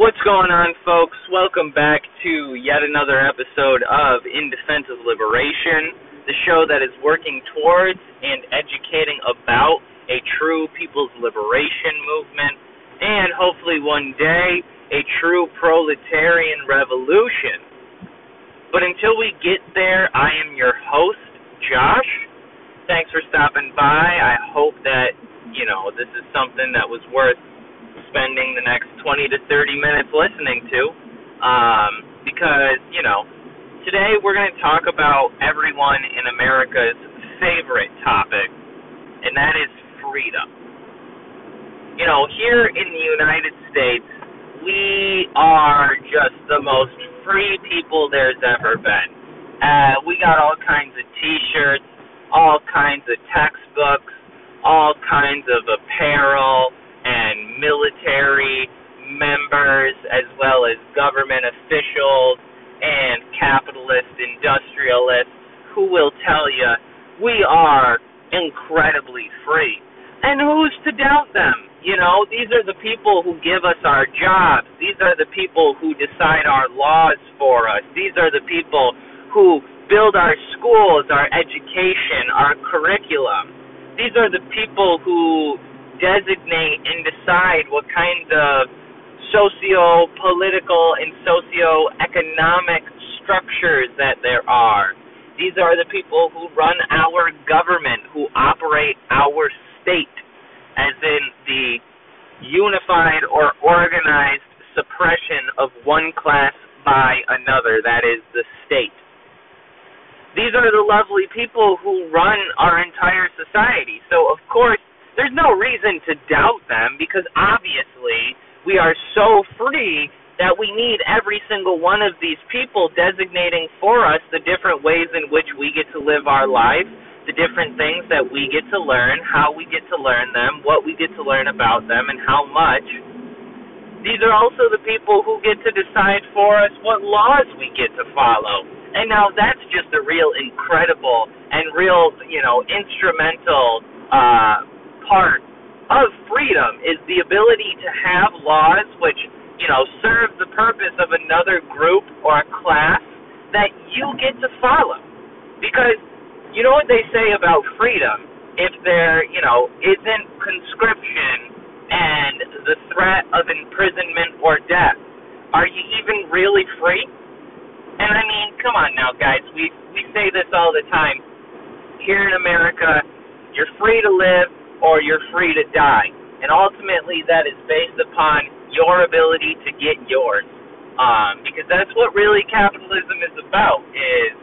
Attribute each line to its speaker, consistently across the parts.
Speaker 1: What's going on, folks? Welcome back to yet another episode of In Defense of Liberation, the show that is working towards and educating about a true people's liberation movement, and hopefully one day, a true proletarian revolution. But until we get there, I am your host, Josh. Thanks for stopping by. I hope that, you know, this is something that was worth spending the next 20 to 30 minutes listening to. Um, because, you know, today we're going to talk about everyone in America's favorite topic, and that is freedom. You know, here in the United States, we are just the most free people there's ever been. Uh, we got all kinds of T-shirts, all kinds of textbooks, all kinds of apparel, and military members, as well as government officials and capitalist industrialists who will tell you we are incredibly free. And who's to doubt them? You know, these are the people who give us our jobs. These are the people who decide our laws for us. These are the people who build our schools, our education, our curriculum. These are the people who designate and decide what kinds of socio political and socio-economic structures that there are. These are the people who run our government, who operate our state, as in the unified or organized suppression of one class by another, that is, the state. These are the lovely people who run our entire society. So, of course, there's no reason to doubt them because obviously we are so free that we need every single one of these people designating for us the different ways in which we get to live our life, the different things that we get to learn, how we get to learn them, what we get to learn about them, and how much. These are also the people who get to decide for us what laws we get to follow. And now that's just a real incredible and real, you know, instrumental uh, part of freedom is the ability to have laws which, you know, serve the purpose of another group or a class that you get to follow. Because you know what they say about freedom? If there, you know, isn't conscription and the threat of imprisonment or death, are you even really free? And I mean, come on now, guys. We we say this all the time. Here in America, you're free to live or you're free to die. And ultimately, that is based upon your ability to get yours. Um, because that's what really capitalism is about. Is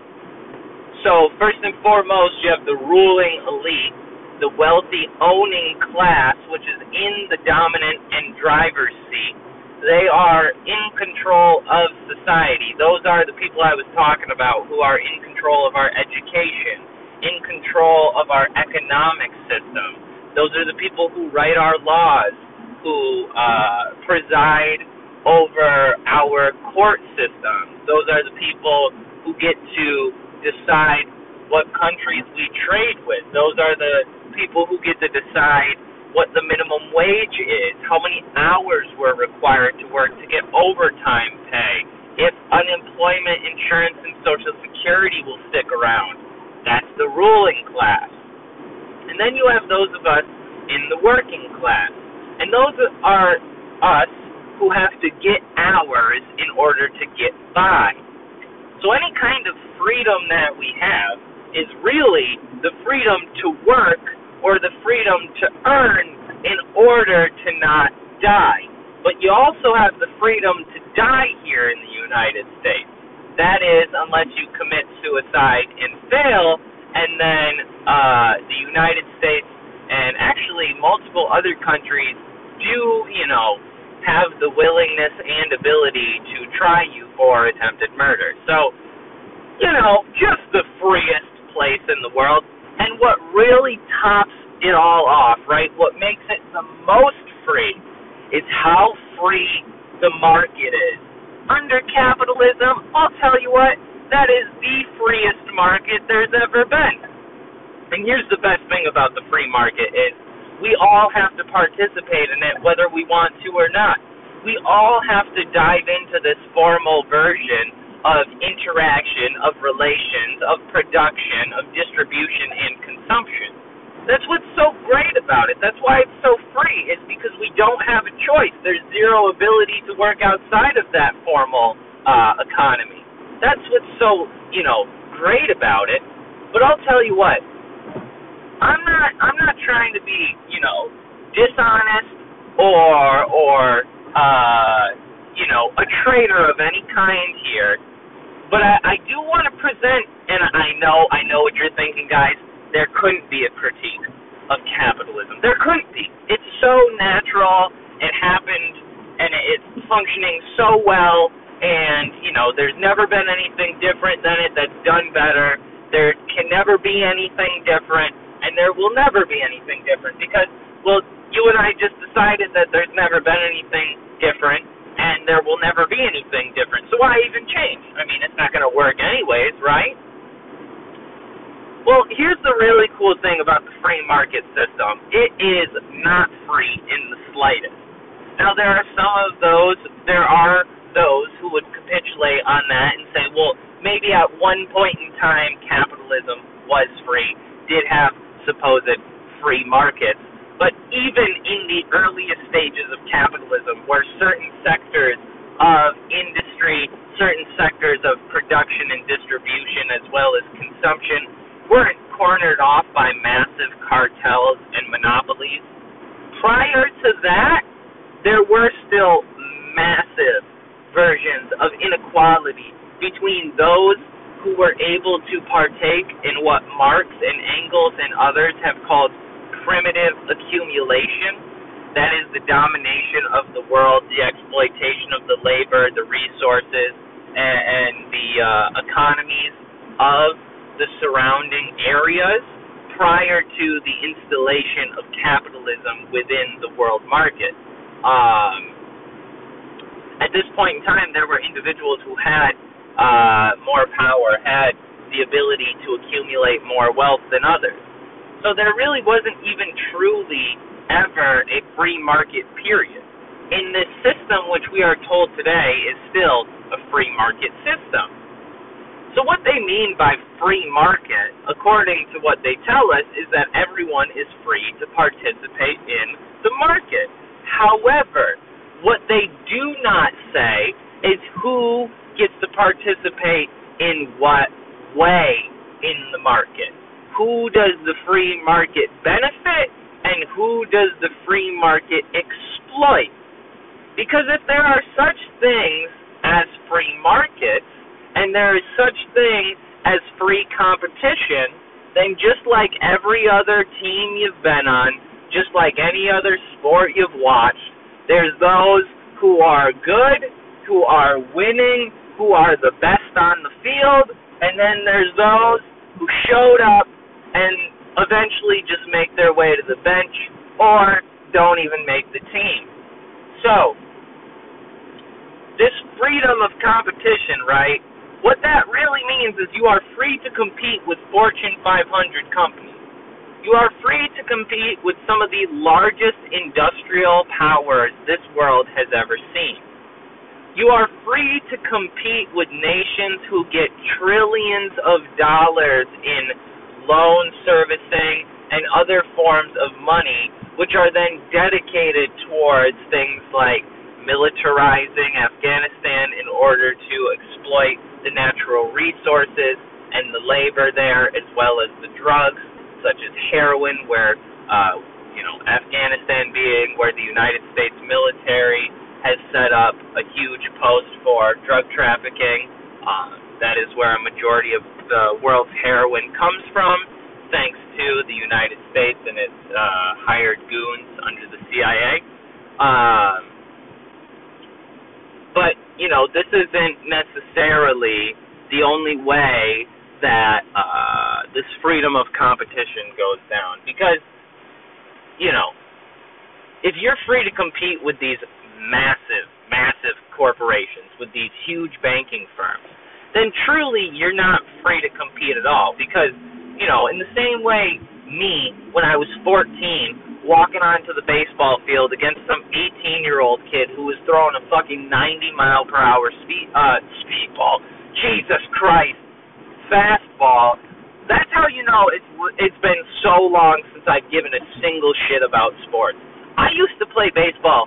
Speaker 1: so first and foremost, you have the ruling elite, the wealthy owning class, which is in the dominant and driver's seat. They are in control of society. Those are the people I was talking about who are in control of our education, in control of our economic system those are the people who write our laws, who uh, preside over our court system. Those are the people who get to decide what countries we trade with. Those are the people who get to decide what the minimum wage is, how many hours we're required to work to get overtime pay, if unemployment insurance and Social Security will stick around. That's the ruling class. And then you have those of us in the working class. And those are us who have to get hours in order to get by. So any kind of freedom that we have is really the freedom to work or the freedom to earn in order to not die. But you also have the freedom to die here in the United States. That is, unless you commit suicide and fail, and then uh, the United States and actually multiple other countries do, you know, have the willingness and ability to try you for attempted murder. So, you know, just the freest place in the world. And what really tops it all off, right? What makes it the most free is how free the market is. Under capitalism, I'll tell you what, that is the freest market there's ever been. And here's the best thing about the free market is we all have to participate in it whether we want to or not. we all have to dive into this formal version of interaction, of relations, of production, of distribution and consumption. That's what's so great about it. That's why it's so free, is because we don't have a choice. There's zero ability to work outside of that formal uh, economy. That's what's so, you know, great about it. But I'll tell you what, I'm not I'm not trying to be, you know, dishonest or or uh you know, a traitor of any kind here. But I, I do want to present, and I know, I know what you're thinking, guys. There couldn't be a critique of capitalism. There couldn't be. It's so natural. It happened, and it's functioning so well. And you know, there's never been anything different than it that's done better. There can never be anything different, and there will never be anything different because, well, you and I just decided that there's never been anything different and there will never be anything different. So why even change? I mean, it's not going to work anyways, right? Well, here's the really cool thing about the free market system. It is not free in the slightest. Now, there are some of those, there are those who would capitulate on that and say, well, maybe at one point in time capitalism was free, did have supposed free markets. But even in the earliest stages of capitalism, where certain sectors of industry, certain sectors of production and distribution, as well as consumption, weren't cornered off by massive cartels and monopolies. Prior to that, there were still massive versions of inequality between those who were able to partake in what Marx and Engels and others have called primitive accumulation. That is the domination of the world, the exploitation of the labor, the resources, and, and the uh, economies of the surrounding areas prior to the installation of capitalism within the world market. Um, at this point in time, there were individuals who had uh, more power, had the ability to accumulate more wealth than others. So there really wasn't even truly ever a free market period. In this system, which we are told today is still a free market system. So, what they mean by free market, according to what they tell us, is that everyone is free to participate in the market. However, what they do not say is who gets to participate in what way in the market who does the free market benefit and who does the free market exploit. Because if there are such things as free markets and there is such thing as free competition, then just like every other team you've been on, just like any other sport you've watched, there's those who are good, who are winning, who are the best on the field, and then there's those who showed up and eventually just make their way to the bench or don't even make the team. So, this freedom of competition, right? What that really means is you are free to compete with Fortune 500 companies. You are free to compete with some of the largest industrial powers this world has ever seen. You are free to compete with nations who get trillions of dollars in loan servicing, and other forms of money, which are then dedicated towards things like militarizing Afghanistan in order to exploit the natural resources and the labor there, as well as the drugs, such as heroin, where, uh, you know, Afghanistan being where the United States military has set up a huge post for drug trafficking. Uh, that is where a majority of the world's heroin comes from, thanks to the United States and its uh, hired goons under the CIA. Um, but you know, this isn't necessarily the only way that uh, this freedom of competition goes down because you know if you're free to compete with these massive massive corporations with these huge banking firms then truly you're not free to compete at all. Because, you know, in the same way me, when I was 14, walking onto the baseball field against some 18 year old kid who was throwing a fucking 90 mile per hour speed uh speedball. Jesus Christ, fastball. That's how you know it's it's been so long since I've given a single shit about sports. I used to play baseball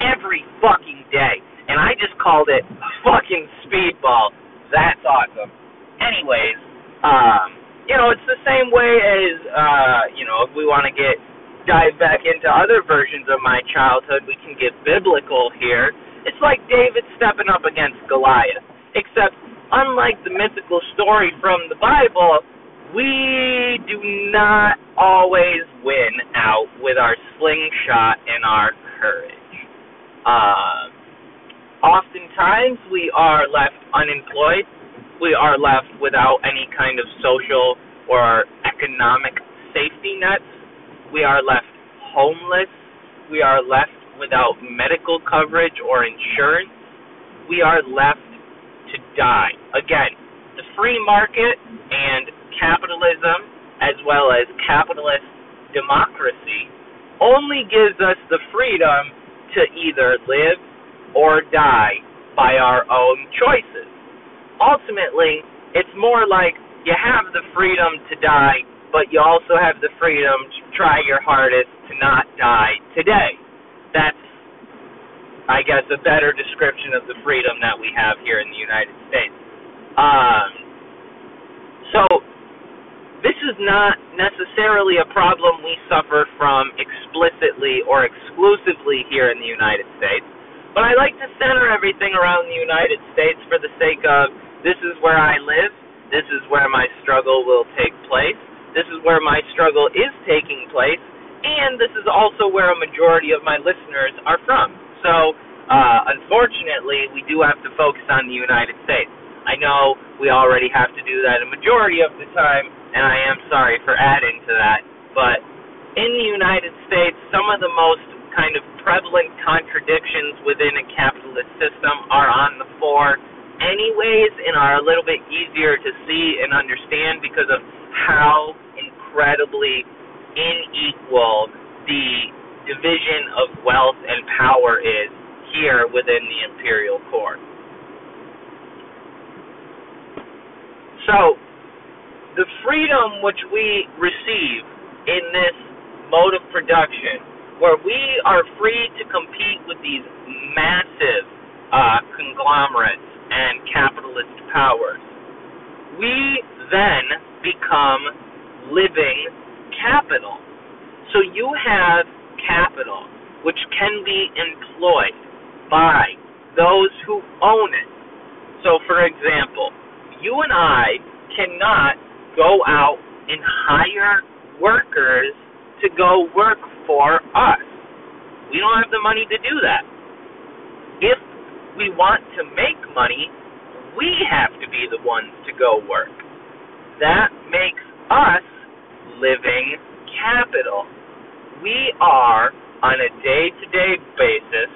Speaker 1: every fucking day, and I just called it fucking speedball. That's awesome. Anyways, um, you know, it's the same way as uh, you know, if we want to get dive back into other versions of my childhood, we can get biblical here. It's like David stepping up against Goliath, except unlike the mythical story from the Bible, we do not always win out with our slingshot and our courage. Uh, oftentimes, we are left unemployed. We are left without any kind of social or economic safety nets we are left homeless. We are left without medical coverage or insurance. We are left die. Again, the free market and capitalism, as well as capitalist democracy, only gives us the freedom to either live or die by our own choices. Ultimately, it's more like you have the freedom to die but you also have the freedom to try your hardest to not die today. That's, I guess, a better description of the freedom that we have here in the United States. Um, so, this is not necessarily a problem we suffer from explicitly or exclusively here in the United States, but I like to center everything around the United States for the sake of this is where I live, this is where my struggle will take place this is where my struggle is taking place, and this is also where a majority of my listeners are from. So, uh, unfortunately, we do have to focus on the United States. I know we already have to do that a majority of the time, and I am sorry for adding to that. But in the United States, some of the most kind of prevalent contradictions within a capitalist system are on the fore, anyways, and are a little bit easier to see and understand because of how incredibly unequal the division of wealth and power is here within the imperial court. So, the freedom which we receive in this mode of production, where we are free to compete with these massive uh, conglomerates and capitalist powers, we then become living capital. So you have capital which can be employed by those who own it. So, for example, you and I cannot go out and hire workers to go work for us. We don't have the money to do that. If we want to make money, we have to be the ones to go work. That makes us living capital. We are, on a day to day basis,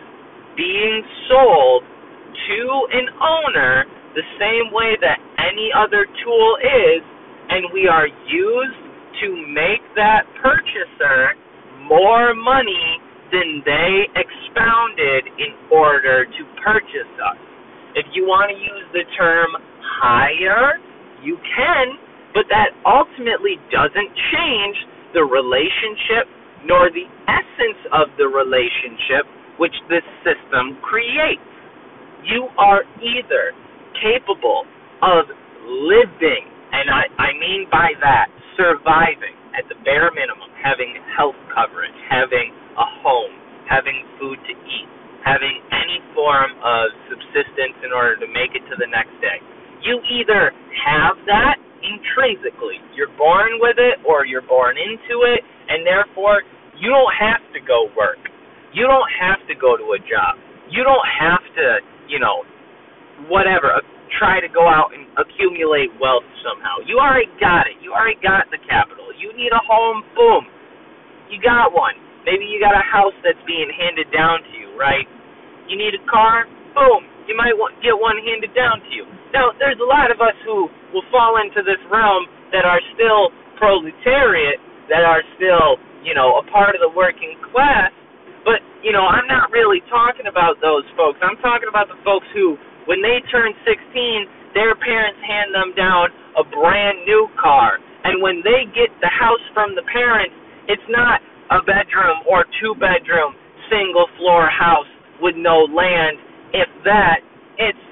Speaker 1: being sold to an owner the same way that any other tool is, and we are used to make that purchaser more money than they expounded in order to purchase us. If you want to use the term hire, you can, but that ultimately doesn't change the relationship nor the essence of the relationship which this system creates. You are either capable of living, and I, I mean by that, surviving at the bare minimum, having health coverage, having a home, having food to eat, having any form of subsistence in order to make it to the next day. You either have that intrinsically. You're born with it or you're born into it, and therefore you don't have to go work. You don't have to go to a job. You don't have to, you know, whatever, uh, try to go out and accumulate wealth somehow. You already got it. You already got the capital. You need a home, boom. You got one. Maybe you got a house that's being handed down to you, right? You need a car, boom. You might want, get one handed down to you. Now, there's a lot of us who will fall into this realm that are still proletariat, that are still, you know, a part of the working class. But, you know, I'm not really talking about those folks. I'm talking about the folks who, when they turn 16, their parents hand them down a brand new car. And when they get the house from the parents, it's not a bedroom or two bedroom single floor house with no land. If that, it's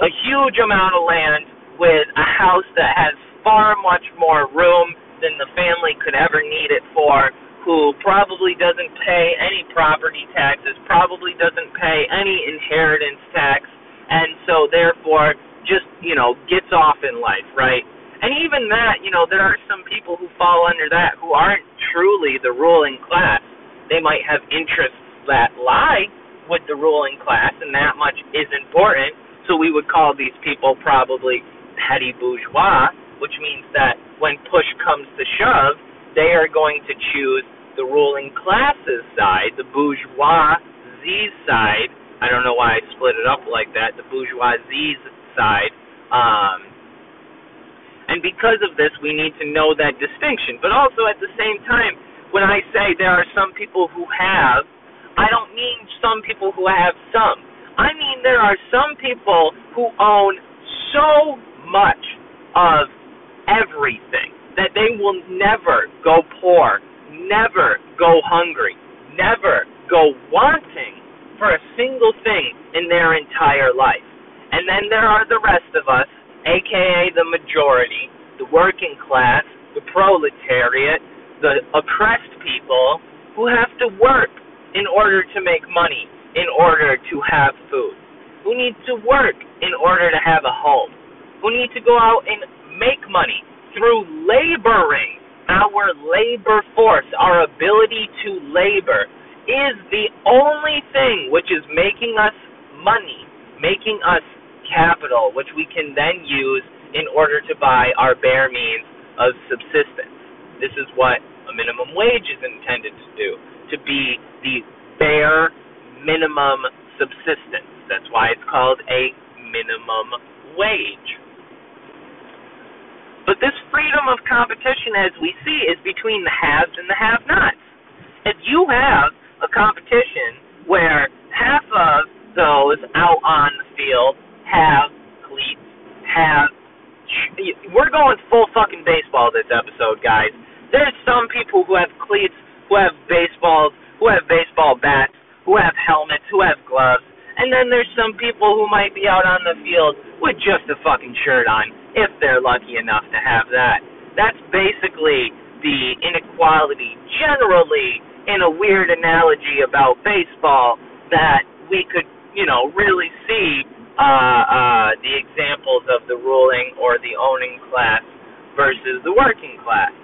Speaker 1: a huge amount of land with a house that has far much more room than the family could ever need it for, who probably doesn't pay any property taxes, probably doesn't pay any inheritance tax, and so therefore just, you know, gets off in life, right? And even that, you know, there are some people who fall under that who aren't truly the ruling class. They might have interests that lie with the ruling class, and that much is important. So we would call these people probably petty bourgeois, which means that when push comes to shove, they are going to choose the ruling class's side, the bourgeoisie's side. I don't know why I split it up like that, the bourgeoisie's side. Um, and because of this, we need to know that distinction. But also at the same time, when I say there are some people who have, I don't mean some people who have some. I mean there are some people who own so much of everything that they will never go poor, never go hungry, never go wanting for a single thing in their entire life. And then there are the rest of us, aka the majority, the working class, the proletariat, the oppressed people who have to work in order to make money, in order to have food, who need to work in order to have a home, who need to go out and make money through laboring. Our labor force, our ability to labor, is the only thing which is making us money, making us capital, which we can then use in order to buy our bare means of subsistence. This is what a minimum wage is intended to do to be the bare minimum subsistence. That's why it's called a minimum wage. But this freedom of competition, as we see, is between the haves and the have nots. If you have a competition where half of those out on the field have cleats, have. We're going full fucking baseball this episode, guys. There's some people who have cleats, who have baseballs, who have baseball bats, who have helmets, who have gloves, and then there's some people who might be out on the field with just a fucking shirt on if they're lucky enough to have that. That's basically the inequality generally in a weird analogy about baseball that we could, you know, really see uh, uh, the examples of the ruling or the owning class versus the working class.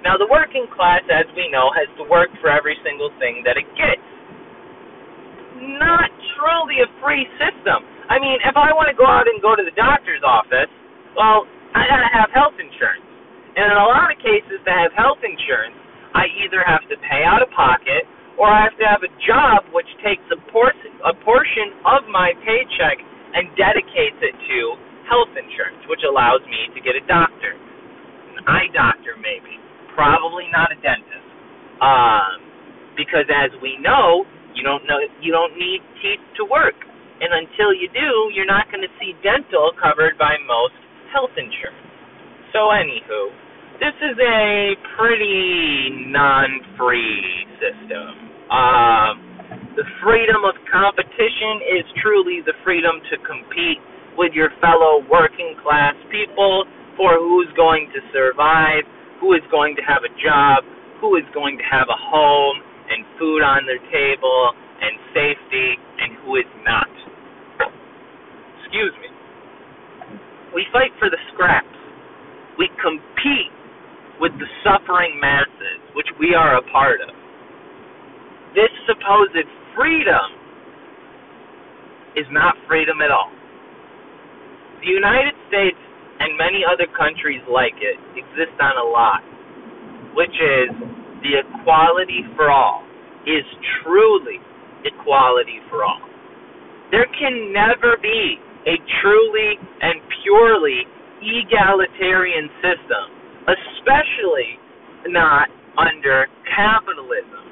Speaker 1: Now, the working class, as we know, has to work for every single thing that it gets. Not truly a free system. I mean, if I want to go out and go to the doctor's office, well, I gotta have health insurance. And in a lot of cases to have health insurance, I either have to pay out of pocket or I have to have a job which takes a portion a portion of my paycheck and dedicates it to health insurance, which allows me to get a doctor. An eye doctor maybe. Probably not a dentist. Um because as we know, you don't know you don't need teeth to work. And until you do, you're not going to see dental covered by most health insurance. So, anywho, this is a pretty non-free system. Um, the freedom of competition is truly the freedom to compete with your fellow working class people for who's going to survive, who is going to have a job, who is going to have a home and food on their table and safety, and who is not. Excuse me. We fight for the scraps. We compete with the suffering masses, which we are a part of. This supposed freedom is not freedom at all. The United States and many other countries like it exist on a lie, which is the equality for all is truly equality for all. There can never be a truly and purely egalitarian system, especially not under capitalism.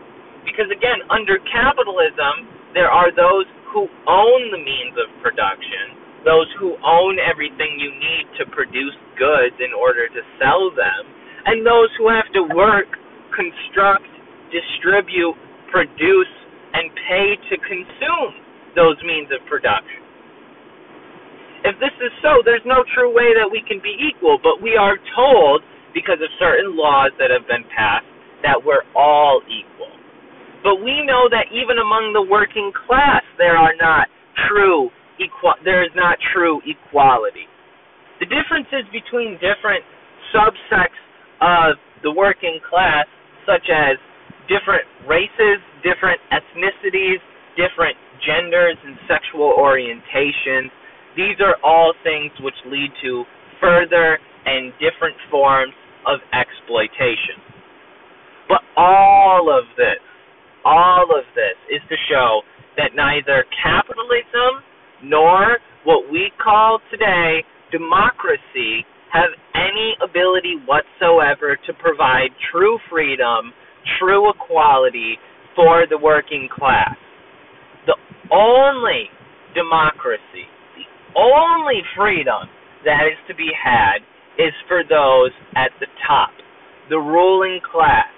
Speaker 1: Because again, under capitalism, there are those who own the means of production, those who own everything you need to produce goods in order to sell them, and those who have to work, construct, distribute, produce, and pay to consume those means of production. If this is so, there's no true way that we can be equal, but we are told, because of certain laws that have been passed, that we're all equal. But we know that even among the working class, there are not true equal. There is not true equality. The differences between different subsects of the working class, such as different races, different ethnicities, different genders, and sexual orientations, these are all things which lead to further and different forms of exploitation. But all of this, all of this is to show that neither capitalism nor what we call today democracy have any ability whatsoever to provide true freedom, true equality for the working class. The only democracy, the only freedom that is to be had is for those at the top, the ruling class.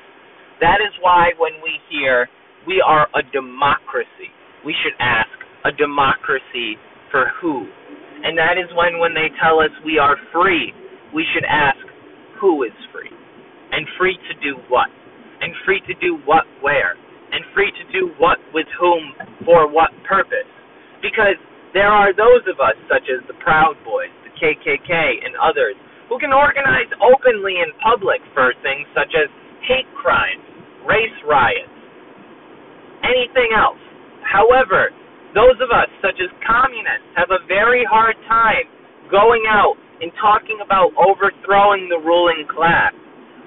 Speaker 1: That is why when we hear we are a democracy, we should ask a democracy for who? And that is when when they tell us we are free, we should ask who is free? And free to do what? And free to do what where? And free to do what with whom for what purpose? Because there are those of us, such as the Proud Boys, the KKK, and others, who can organize openly in public for things such as hate crimes, race riots, anything else. However, those of us, such as communists, have a very hard time going out and talking about overthrowing the ruling class.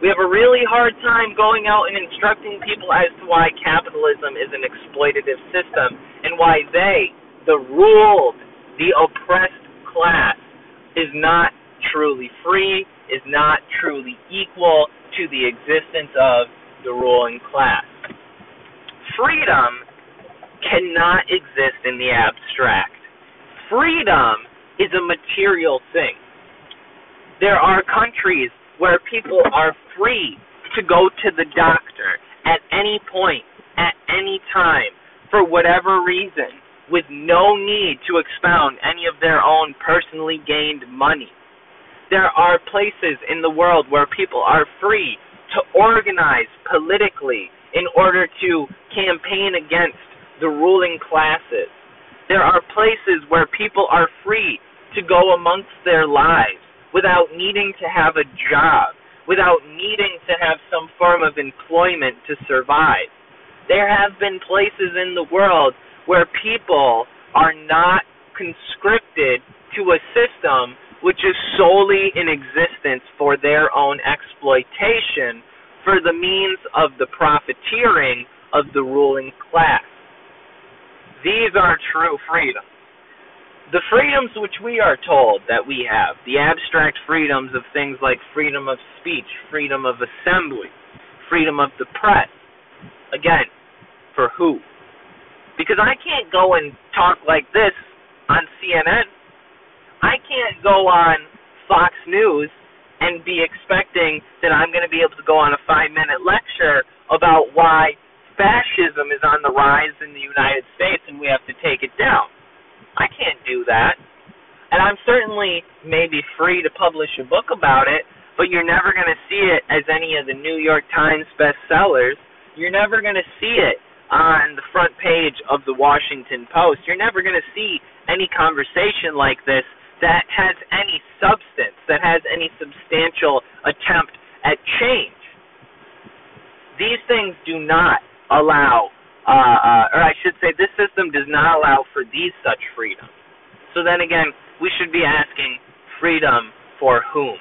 Speaker 1: We have a really hard time going out and instructing people as to why capitalism is an exploitative system and why they, the ruled, the oppressed class, is not truly free, is not truly equal to the existence of the ruling class. Freedom cannot exist in the abstract. Freedom is a material thing. There are countries where people are free to go to the doctor at any point, at any time, for whatever reason, with no need to expound any of their own personally gained money. There are places in the world where people are free to organize politically in order to campaign against the ruling classes. There are places where people are free to go amongst their lives without needing to have a job, without needing to have some form of employment to survive. There have been places in the world where people are not conscripted to a system which is solely in existence for their own exploitation for the means of the profiteering of the ruling class. These are true freedoms. The freedoms which we are told that we have, the abstract freedoms of things like freedom of speech, freedom of assembly, freedom of the press, again, for who? Because I can't go and talk like this on CNN I can't go on Fox News and be expecting that I'm going to be able to go on a five minute lecture about why fascism is on the rise in the United States and we have to take it down. I can't do that. And I'm certainly maybe free to publish a book about it, but you're never going to see it as any of the New York Times bestsellers. You're never going to see it on the front page of the Washington Post. You're never going to see any conversation like this that has any substance, that has any substantial attempt at change. These things do not allow, uh, uh, or I should say, this system does not allow for these such freedoms. So then again, we should be asking freedom for whom?